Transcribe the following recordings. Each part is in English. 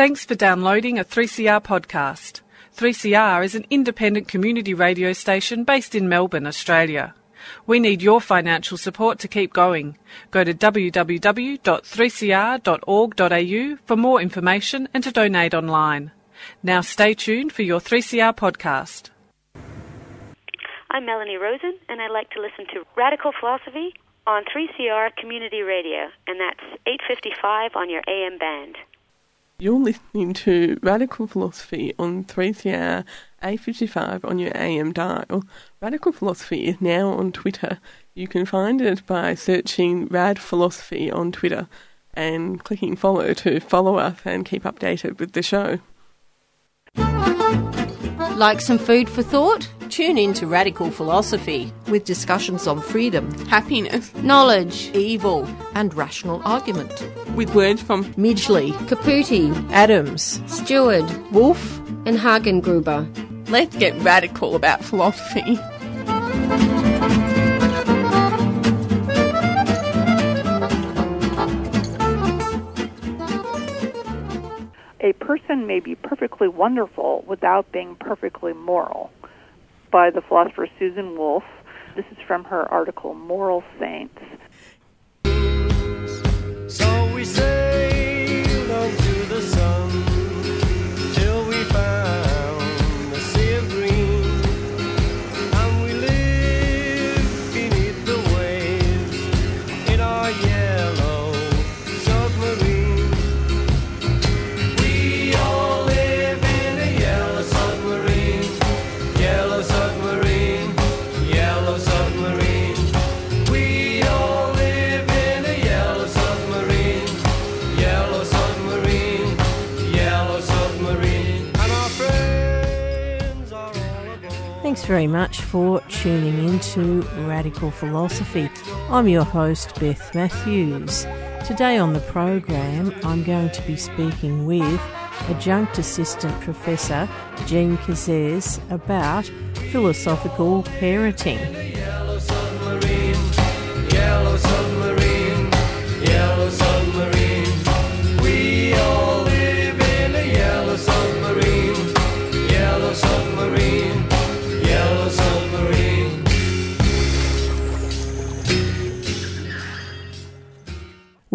Thanks for downloading a 3CR podcast. 3CR is an independent community radio station based in Melbourne, Australia. We need your financial support to keep going. Go to www.3cr.org.au for more information and to donate online. Now stay tuned for your 3CR podcast. I'm Melanie Rosen, and I like to listen to Radical Philosophy on 3CR Community Radio, and that's 855 on your AM band. You're listening to Radical Philosophy on 3CR 855 on your AM dial. Radical Philosophy is now on Twitter. You can find it by searching Rad Philosophy on Twitter and clicking follow to follow us and keep updated with the show. Like some food for thought? Tune in to Radical Philosophy with discussions on freedom, happiness, knowledge, evil, and rational argument. With words from Midgley, Caputi, Adams, Stewart, Wolf, and Hagengruber. Let's get radical about philosophy. a person may be perfectly wonderful without being perfectly moral. By the philosopher Susan Wolf. This is from her article Moral Saints. So we sailed very much for tuning in to Radical Philosophy. I'm your host, Beth Matthews. Today on the program, I'm going to be speaking with Adjunct Assistant Professor Jean Kazez about philosophical parenting.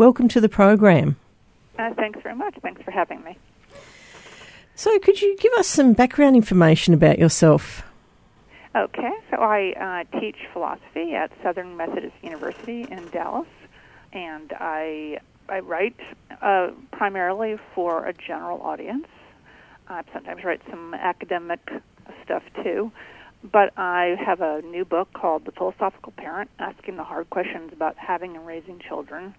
Welcome to the program. Uh, thanks very much. Thanks for having me. So, could you give us some background information about yourself? Okay, so I uh, teach philosophy at Southern Methodist University in Dallas, and I I write uh, primarily for a general audience. I sometimes write some academic stuff too, but I have a new book called The Philosophical Parent, asking the hard questions about having and raising children.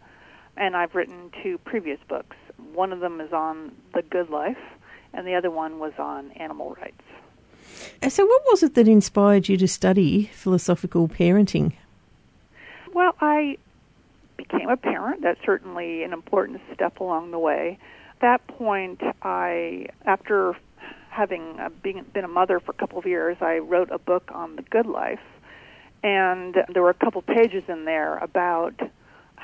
And I've written two previous books. One of them is on the good life, and the other one was on animal rights. So, what was it that inspired you to study philosophical parenting? Well, I became a parent. That's certainly an important step along the way. At that point, I, after having uh, been, been a mother for a couple of years, I wrote a book on the good life. And there were a couple pages in there about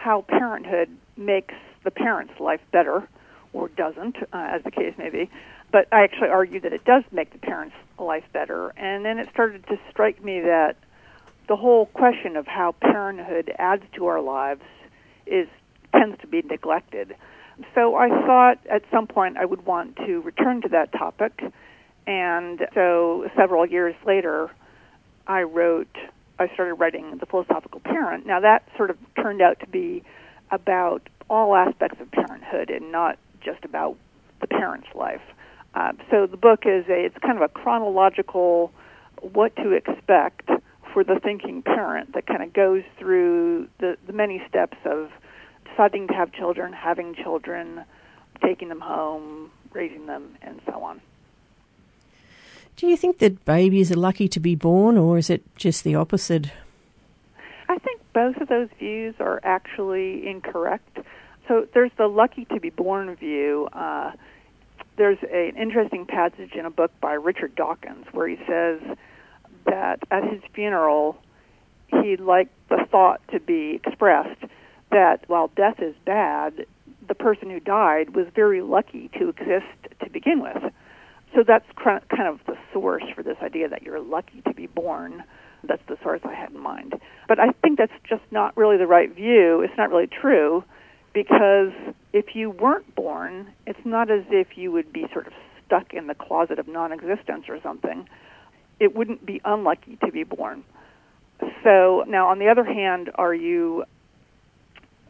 how parenthood makes the parent's life better, or doesn't, uh, as the case may be. But I actually argue that it does make the parent's life better. And then it started to strike me that the whole question of how parenthood adds to our lives is tends to be neglected. So I thought at some point I would want to return to that topic. And so several years later, I wrote, I started writing The Philosophical Parent. Now that sort of turned out to be about all aspects of parenthood and not just about the parent's life. Uh, so the book is a, it's kind of a chronological what to expect for the thinking parent that kind of goes through the, the many steps of deciding to have children, having children, taking them home, raising them, and so on. Do you think that babies are lucky to be born, or is it just the opposite? I think both of those views are actually incorrect. So there's the lucky to be born view. Uh, there's a, an interesting passage in a book by Richard Dawkins where he says that at his funeral, he'd like the thought to be expressed that while death is bad, the person who died was very lucky to exist to begin with. So that's kind of source for this idea that you're lucky to be born. That's the source I had in mind. But I think that's just not really the right view. It's not really true because if you weren't born, it's not as if you would be sort of stuck in the closet of non existence or something. It wouldn't be unlucky to be born. So now, on the other hand, are you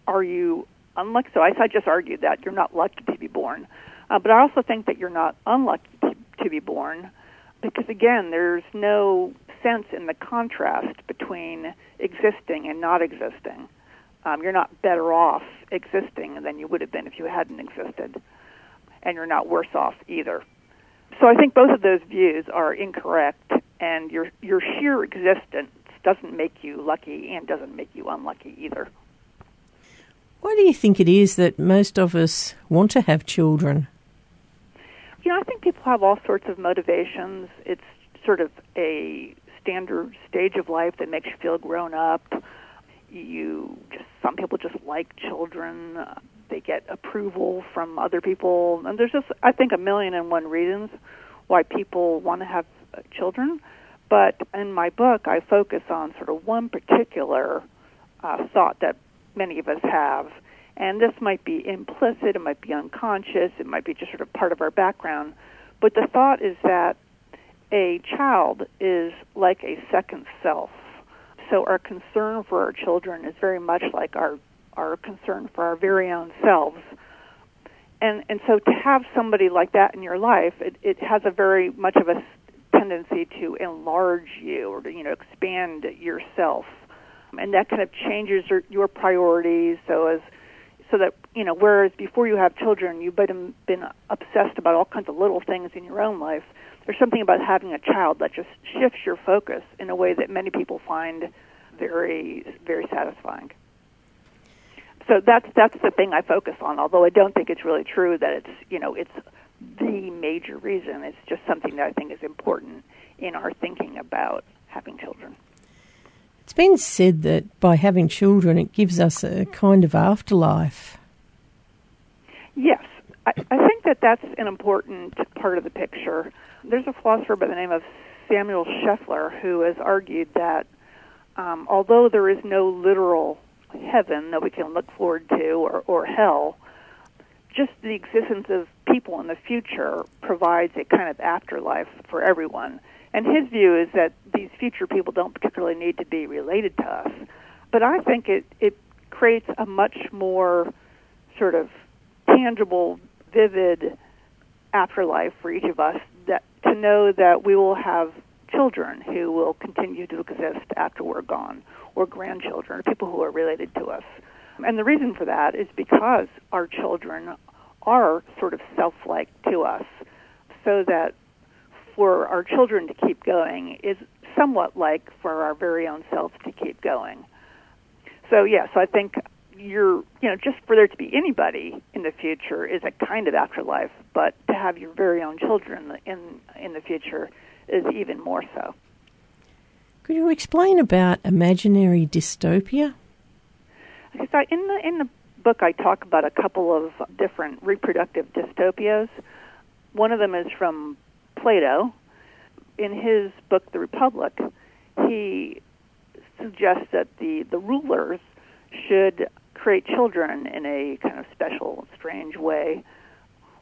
are you unlucky? So I, I just argued that you're not lucky to be born, uh, but I also think that you're not unlucky to, to be born because again, there's no sense in the contrast between existing and not existing. Um, you're not better off existing than you would have been if you hadn't existed, and you're not worse off either. So I think both of those views are incorrect, and your your sheer existence doesn't make you lucky and doesn't make you unlucky either. Why do you think it is that most of us want to have children? You know, I think people have all sorts of motivations. It's sort of a standard stage of life that makes you feel grown up. You just some people just like children. They get approval from other people, and there's just I think a million and one reasons why people want to have uh, children. But in my book, I focus on sort of one particular uh, thought that many of us have. And this might be implicit, it might be unconscious, it might be just sort of part of our background. But the thought is that a child is like a second self. So our concern for our children is very much like our, our concern for our very own selves. And, and so to have somebody like that in your life, it, it has a very much of a tendency to enlarge you or to, you know, expand yourself and that kind of changes your, your priorities. So as so that you know, whereas before you have children, you've been been obsessed about all kinds of little things in your own life. There's something about having a child that just shifts your focus in a way that many people find very very satisfying. So that's that's the thing I focus on. Although I don't think it's really true that it's you know it's the major reason. It's just something that I think is important in our thinking about having children. It's been said that by having children, it gives us a kind of afterlife. Yes, I, I think that that's an important part of the picture. There's a philosopher by the name of Samuel Scheffler who has argued that um, although there is no literal heaven that we can look forward to or, or hell, just the existence of people in the future provides a kind of afterlife for everyone. And his view is that these future people don't particularly need to be related to us. But I think it, it creates a much more sort of tangible, vivid afterlife for each of us that to know that we will have children who will continue to exist after we're gone, or grandchildren, or people who are related to us. And the reason for that is because our children are sort of self like to us, so that for our children to keep going is somewhat like for our very own selves to keep going. So yes, I think you're you know just for there to be anybody in the future is a kind of afterlife, but to have your very own children in in the future is even more so. Could you explain about imaginary dystopia? So in the in the book, I talk about a couple of different reproductive dystopias. One of them is from Plato, in his book The Republic, he suggests that the, the rulers should create children in a kind of special, strange way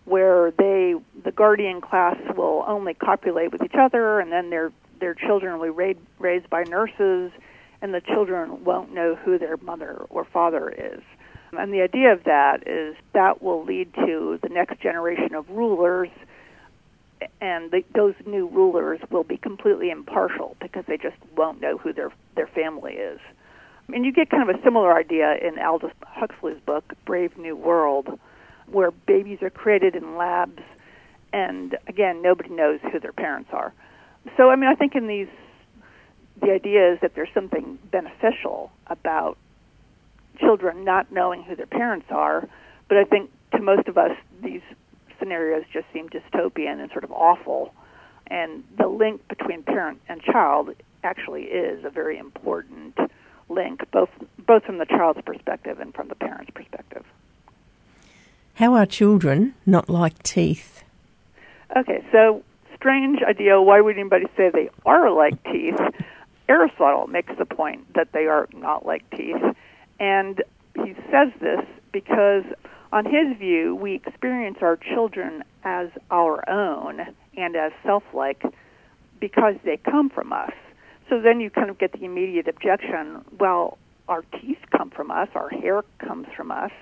where they the guardian class will only copulate with each other and then their their children will be raised, raised by nurses and the children won't know who their mother or father is. And the idea of that is that will lead to the next generation of rulers and the, those new rulers will be completely impartial because they just won't know who their their family is. And you get kind of a similar idea in Aldous Huxley's book Brave New World, where babies are created in labs, and again nobody knows who their parents are. So I mean I think in these the idea is that there's something beneficial about children not knowing who their parents are, but I think to most of us these scenarios just seem dystopian and sort of awful. And the link between parent and child actually is a very important link, both both from the child's perspective and from the parent's perspective. How are children not like teeth? Okay, so strange idea. Why would anybody say they are like teeth? Aristotle makes the point that they are not like teeth. And he says this because, on his view, we experience our children as our own and as self like because they come from us. So then you kind of get the immediate objection well, our teeth come from us, our hair comes from us,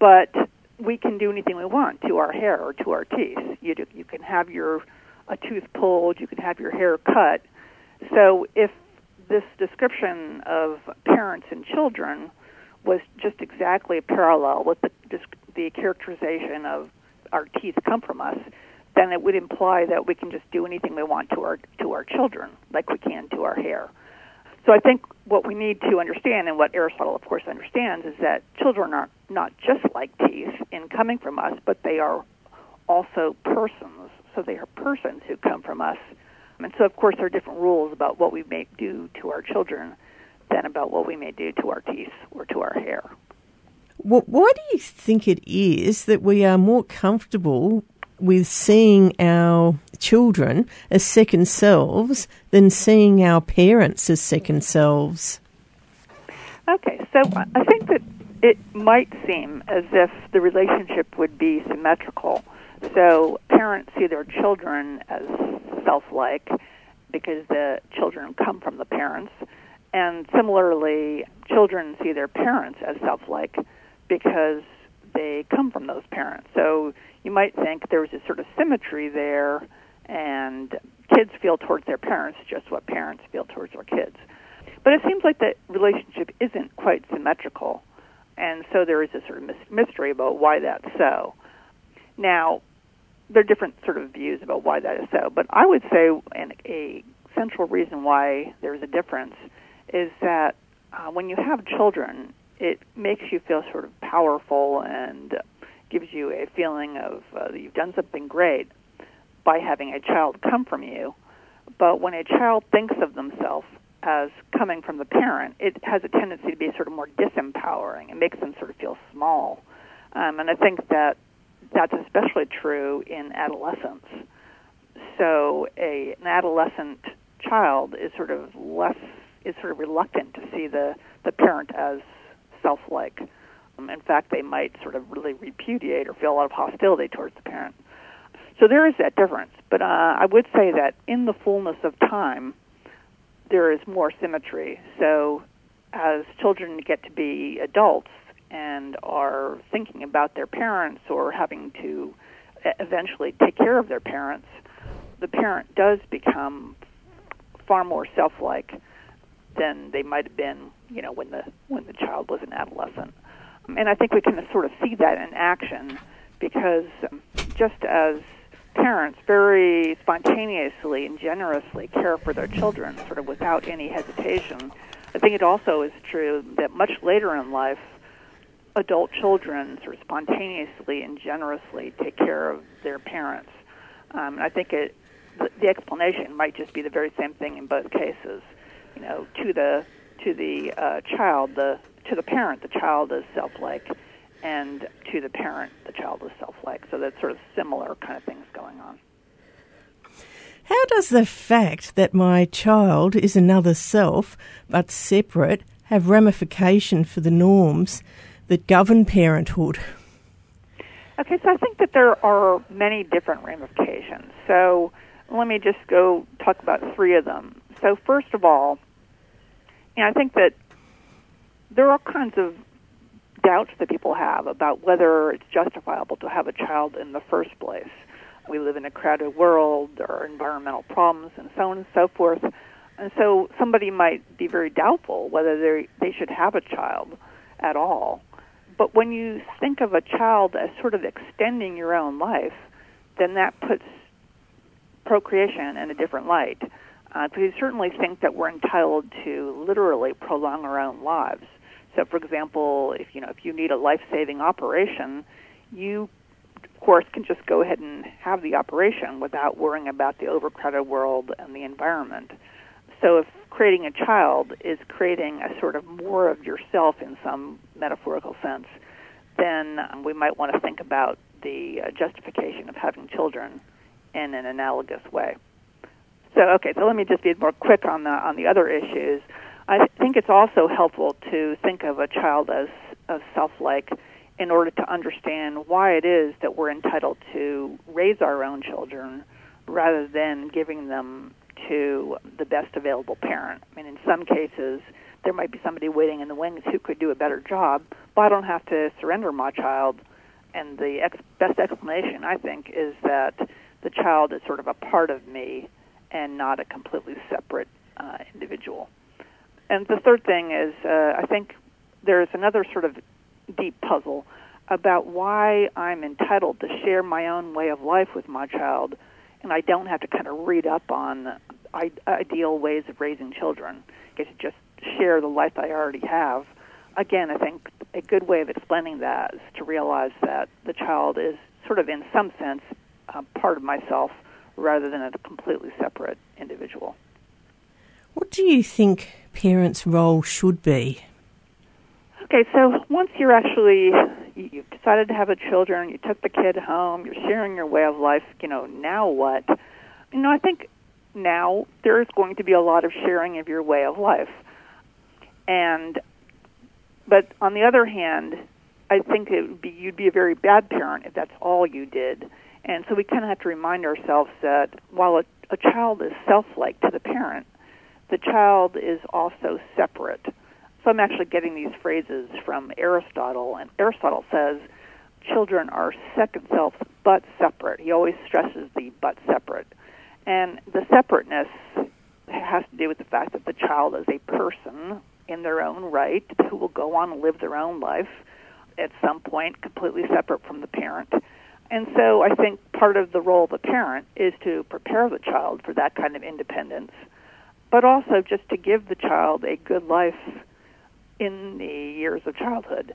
but we can do anything we want to our hair or to our teeth. You, do, you can have your a tooth pulled, you can have your hair cut. So if this description of parents and children was just exactly a parallel with the, the characterization of our teeth come from us, then it would imply that we can just do anything we want to our to our children, like we can to our hair. So I think what we need to understand, and what Aristotle, of course, understands, is that children are not just like teeth in coming from us, but they are also persons. So they are persons who come from us. And so, of course, there are different rules about what we may do to our children than about what we may do to our teeth or to our hair. Well, why do you think it is that we are more comfortable with seeing our children as second selves than seeing our parents as second selves? Okay, so I think that it might seem as if the relationship would be symmetrical. So parents see their children as self like because the children come from the parents. And similarly, children see their parents as self like because they come from those parents. So you might think there's a sort of symmetry there, and kids feel towards their parents just what parents feel towards their kids. But it seems like the relationship isn't quite symmetrical, and so there is a sort of mystery about why that's so. Now, there are different sort of views about why that is so, but I would say an, a central reason why there's a difference is that uh, when you have children, it makes you feel sort of powerful and gives you a feeling of uh, you've done something great by having a child come from you. But when a child thinks of themselves as coming from the parent, it has a tendency to be sort of more disempowering. It makes them sort of feel small. Um, and I think that that's especially true in adolescence. So a, an adolescent child is sort of less is sort of reluctant to see the the parent as self-like. Um, in fact, they might sort of really repudiate or feel a lot of hostility towards the parent. So there is that difference. But uh, I would say that in the fullness of time, there is more symmetry. So as children get to be adults and are thinking about their parents or having to eventually take care of their parents, the parent does become far more self-like than they might have been, you know, when the when the child was an adolescent. And I think we can sort of see that in action because just as parents very spontaneously and generously care for their children, sort of without any hesitation, I think it also is true that much later in life, adult children sort of spontaneously and generously take care of their parents. Um, I think it, the explanation might just be the very same thing in both cases. You know, to the to the uh, child, the to the parent, the child is self-like, and to the parent, the child is self-like. So that's sort of similar kind of things going on. How does the fact that my child is another self but separate have ramification for the norms that govern parenthood? Okay, so I think that there are many different ramifications. So let me just go talk about three of them. So first of all, you know, I think that there are all kinds of doubts that people have about whether it's justifiable to have a child in the first place. We live in a crowded world, there are environmental problems, and so on and so forth. And so somebody might be very doubtful whether they they should have a child at all. But when you think of a child as sort of extending your own life, then that puts procreation in a different light. Uh, you certainly think that we're entitled to literally prolong our own lives. So, for example, if you know if you need a life-saving operation, you of course can just go ahead and have the operation without worrying about the overcrowded world and the environment. So, if creating a child is creating a sort of more of yourself in some metaphorical sense, then um, we might want to think about the uh, justification of having children in an analogous way. So, okay, so let me just be more quick on the on the other issues. I think it's also helpful to think of a child as, as self-like in order to understand why it is that we're entitled to raise our own children rather than giving them to the best available parent. I mean, in some cases, there might be somebody waiting in the wings who could do a better job, but I don't have to surrender my child. And the ex- best explanation, I think, is that the child is sort of a part of me and not a completely separate uh, individual. And the third thing is, uh, I think there's another sort of deep puzzle about why I'm entitled to share my own way of life with my child, and I don't have to kind of read up on ideal ways of raising children. I get to just share the life I already have. Again, I think a good way of explaining that is to realize that the child is sort of, in some sense, uh, part of myself rather than a completely separate individual. What do you think parents' role should be? Okay, so once you're actually you've decided to have a children, you took the kid home, you're sharing your way of life, you know, now what? You know, I think now there's going to be a lot of sharing of your way of life. And but on the other hand, I think it would be you'd be a very bad parent if that's all you did. And so we kind of have to remind ourselves that while a, a child is self-like to the parent, the child is also separate. So I'm actually getting these phrases from Aristotle, and Aristotle says children are second selves but separate. He always stresses the but separate. And the separateness has to do with the fact that the child is a person in their own right who will go on and live their own life at some point completely separate from the parent. And so I think part of the role of the parent is to prepare the child for that kind of independence, but also just to give the child a good life in the years of childhood.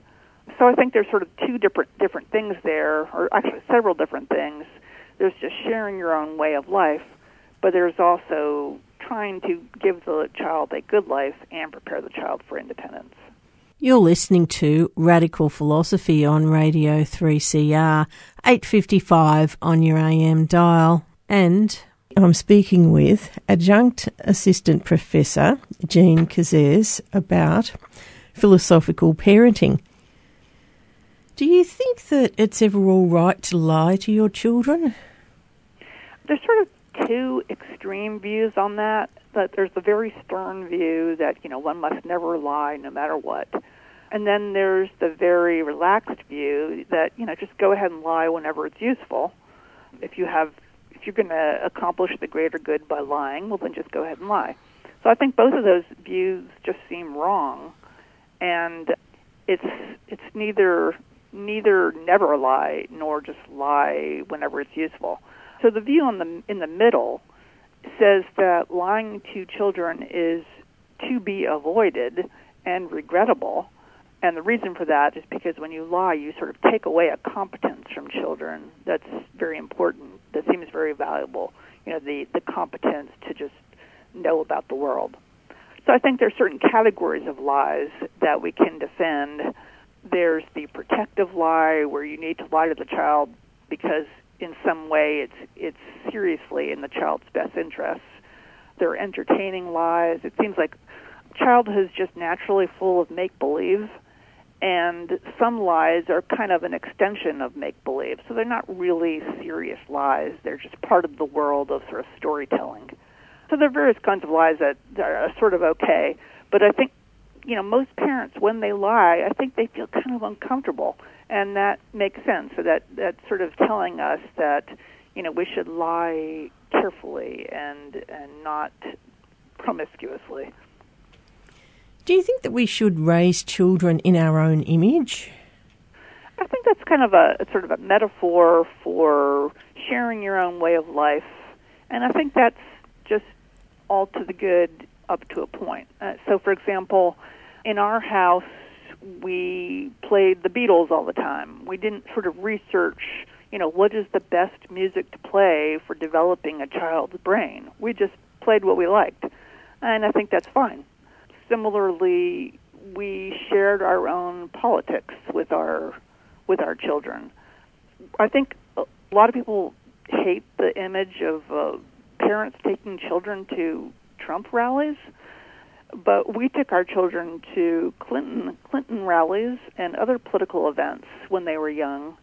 So I think there's sort of two different different things there, or actually several different things. There's just sharing your own way of life, but there's also trying to give the child a good life and prepare the child for independence. You're listening to Radical Philosophy on Radio 3CR, 855 on your AM dial. And I'm speaking with Adjunct Assistant Professor Jean Kazez about philosophical parenting. Do you think that it's ever all right to lie to your children? There's sort of two extreme views on that. That there's the very stern view that you know one must never lie no matter what, and then there's the very relaxed view that you know just go ahead and lie whenever it's useful. If you have if you're going to accomplish the greater good by lying, well then just go ahead and lie. So I think both of those views just seem wrong, and it's it's neither neither never lie nor just lie whenever it's useful. So the view on the in the middle says that lying to children is to be avoided and regrettable. And the reason for that is because when you lie, you sort of take away a competence from children that's very important, that seems very valuable. You know, the, the competence to just know about the world. So I think there's certain categories of lies that we can defend. There's the protective lie, where you need to lie to the child because in some way it's it's seriously in the child's best interests. There are entertaining lies. It seems like childhood is just naturally full of make believe, and some lies are kind of an extension of make believe. So they're not really serious lies. They're just part of the world of sort of storytelling. So there are various kinds of lies that, that are sort of okay, but I think you know most parents when they lie, I think they feel kind of uncomfortable and that makes sense. So that that's sort of telling us that you know we should lie carefully and and not promiscuously. Do you think that we should raise children in our own image? I think that's kind of a, sort of a metaphor for sharing your own way of life, and I think that's just all to the good up to a point. Uh, so, for example, in our house, we played the Beatles all the time. We didn't sort of research, you know, what is the best music to play for developing a child's brain. We just played what we liked. And I think that's fine. Similarly, we shared our own politics with our with our children. I think a lot of people hate the image of uh, parents taking children to Trump rallies, but we took our children to Clinton Clinton rallies and other political events when they were young,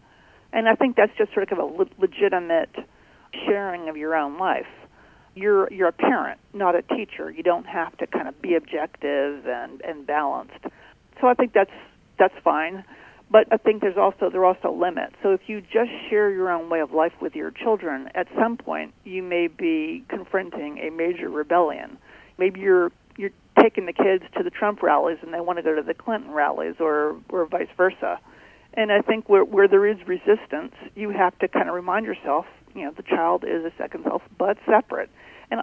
and I think that's just sort of a le- legitimate sharing of your own life. You're you're a parent, not a teacher. You don't have to kind of be objective and and balanced. So I think that's that's fine. But I think there's also there are also limits. So if you just share your own way of life with your children, at some point you may be confronting a major rebellion. Maybe you're you're taking the kids to the Trump rallies and they want to go to the Clinton rallies or or vice versa. And I think where where there is resistance, you have to kind of remind yourself, you know, the child is a second self but separate. And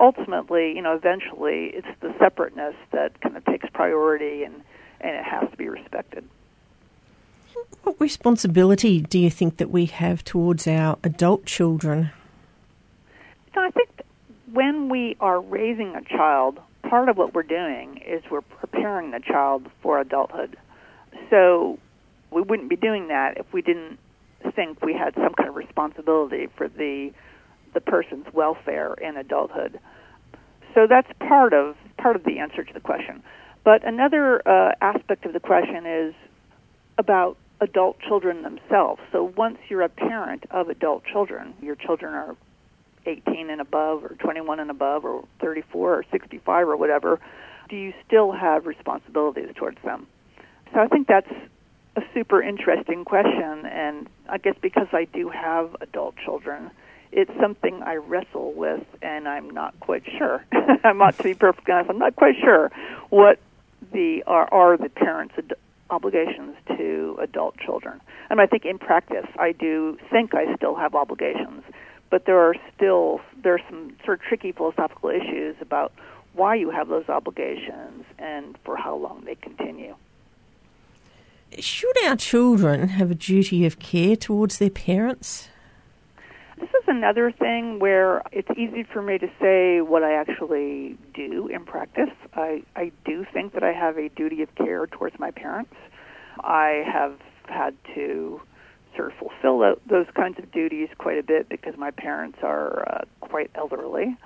ultimately, you know, eventually it's the separateness that kind of takes priority and and it has to be respected. What responsibility do you think that we have towards our adult children? So I think when we are raising a child, part of what we're doing is we're preparing the child for adulthood. So we wouldn't be doing that if we didn't think we had some kind of responsibility for the the person's welfare in adulthood. So that's part of part of the answer to the question. But another uh, aspect of the question is about adult children themselves. So once you're a parent of adult children, your children are 18 and above, or 21 and above, or 34 or 65 or whatever, do you still have responsibilities towards them? So I think that's a super interesting question, and I guess because I do have adult children, it's something I wrestle with, and I'm not quite sure. I'm not to be perfectly honest. I'm not quite sure what the are, are the parents' ad- obligations to adult children. And I think in practice, I do think I still have obligations, but there are still there are some sort of tricky philosophical issues about why you have those obligations and for how long they continue. Should our children have a duty of care towards their parents? This is another thing where it's easy for me to say what I actually do in practice. I, I do think that I have a duty of care towards my parents. I have had to sort of fulfill those kinds of duties quite a bit because my parents are uh, quite elderly.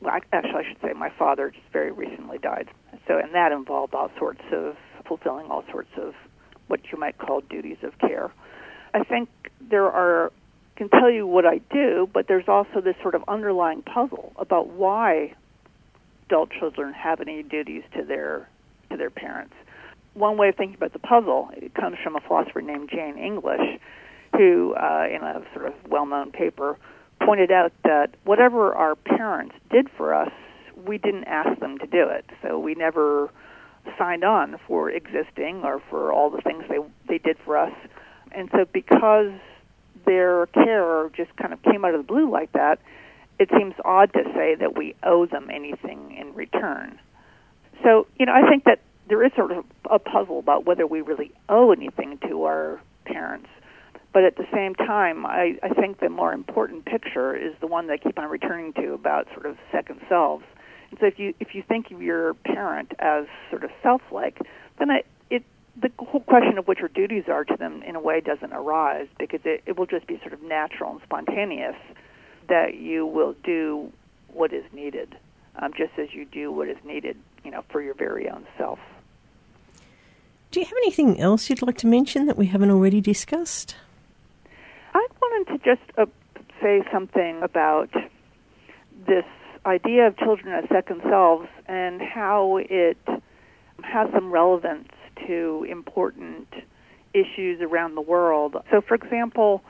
Well, actually, I should say my father just very recently died. So, and that involved all sorts of fulfilling all sorts of what you might call duties of care. I think there are can tell you what I do, but there's also this sort of underlying puzzle about why adult children have any duties to their to their parents. One way of thinking about the puzzle it comes from a philosopher named Jane English, who, uh, in a sort of well-known paper, pointed out that whatever our parents did for us, we didn't ask them to do it. So we never signed on for existing or for all the things they they did for us. And so because their care just kind of came out of the blue like that, it seems odd to say that we owe them anything in return. So, you know, I think that there is sort of a puzzle about whether we really owe anything to our parents. But at the same time, I, I think the more important picture is the one that I keep on returning to about sort of second selves. And so if you if you think of your parent as sort of self-like, then it, it the whole question of what your duties are to them in a way doesn't arise because it, it will just be sort of natural and spontaneous that you will do what is needed, um, just as you do what is needed, you know, for your very own self. Do you have anything else you'd like to mention that we haven't already discussed? I wanted to just uh, say something about this idea of children as second selves and how it has some relevance to important issues around the world. So, for example,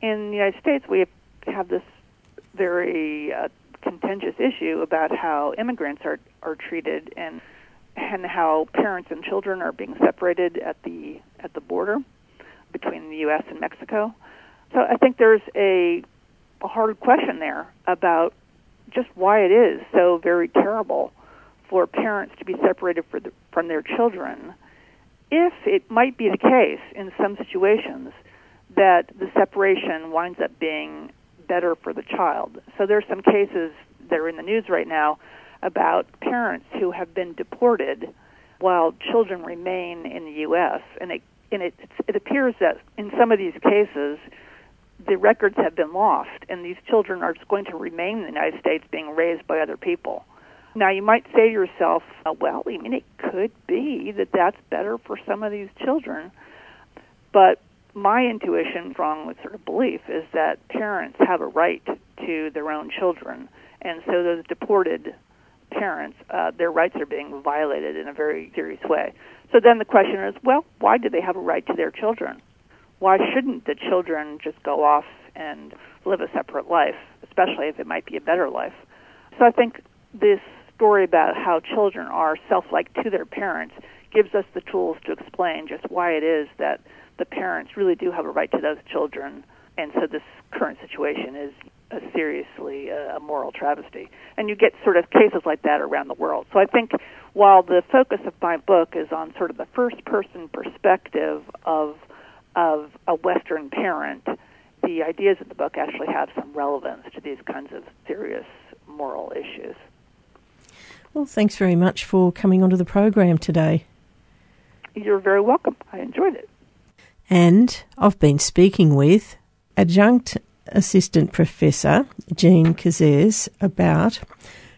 in the United States, we have this very uh, contentious issue about how immigrants are are treated and and how parents and children are being separated at the at the border between the U.S. and Mexico. So I think there's a, a hard question there about just why it is so very terrible for parents to be separated the, from their children if it might be the case in some situations that the separation winds up being better for the child. So there's some cases that are in the news right now about parents who have been deported while children remain in the U.S. and it and it, it appears that in some of these cases, the records have been lost, and these children are just going to remain in the United States being raised by other people. Now, you might say to yourself, uh, well, I mean, it could be that that's better for some of these children, but my intuition, strong with sort of belief, is that parents have a right to their own children, and so those deported parents, uh, their rights are being violated in a very serious way. So then the question is, well, why do they have a right to their children? Why shouldn't the children just go off and live a separate life, especially if it might be a better life? So I think this story about how children are self-like to their parents gives us the tools to explain just why it is that the parents really do have a right to those children, and so this current situation is a seriously uh, a moral travesty. And you get sort of cases like that around the world. So I think while the focus of my book is on sort of the first person perspective of of a Western parent, the ideas of the book actually have some relevance to these kinds of serious moral issues. Well, thanks very much for coming onto the program today. You're very welcome. I enjoyed it. And I've been speaking with adjunct assistant professor Jean Kazez about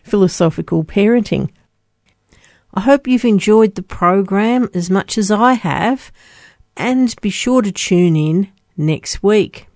philosophical parenting. I hope you've enjoyed the program as much as I have, and be sure to tune in next week.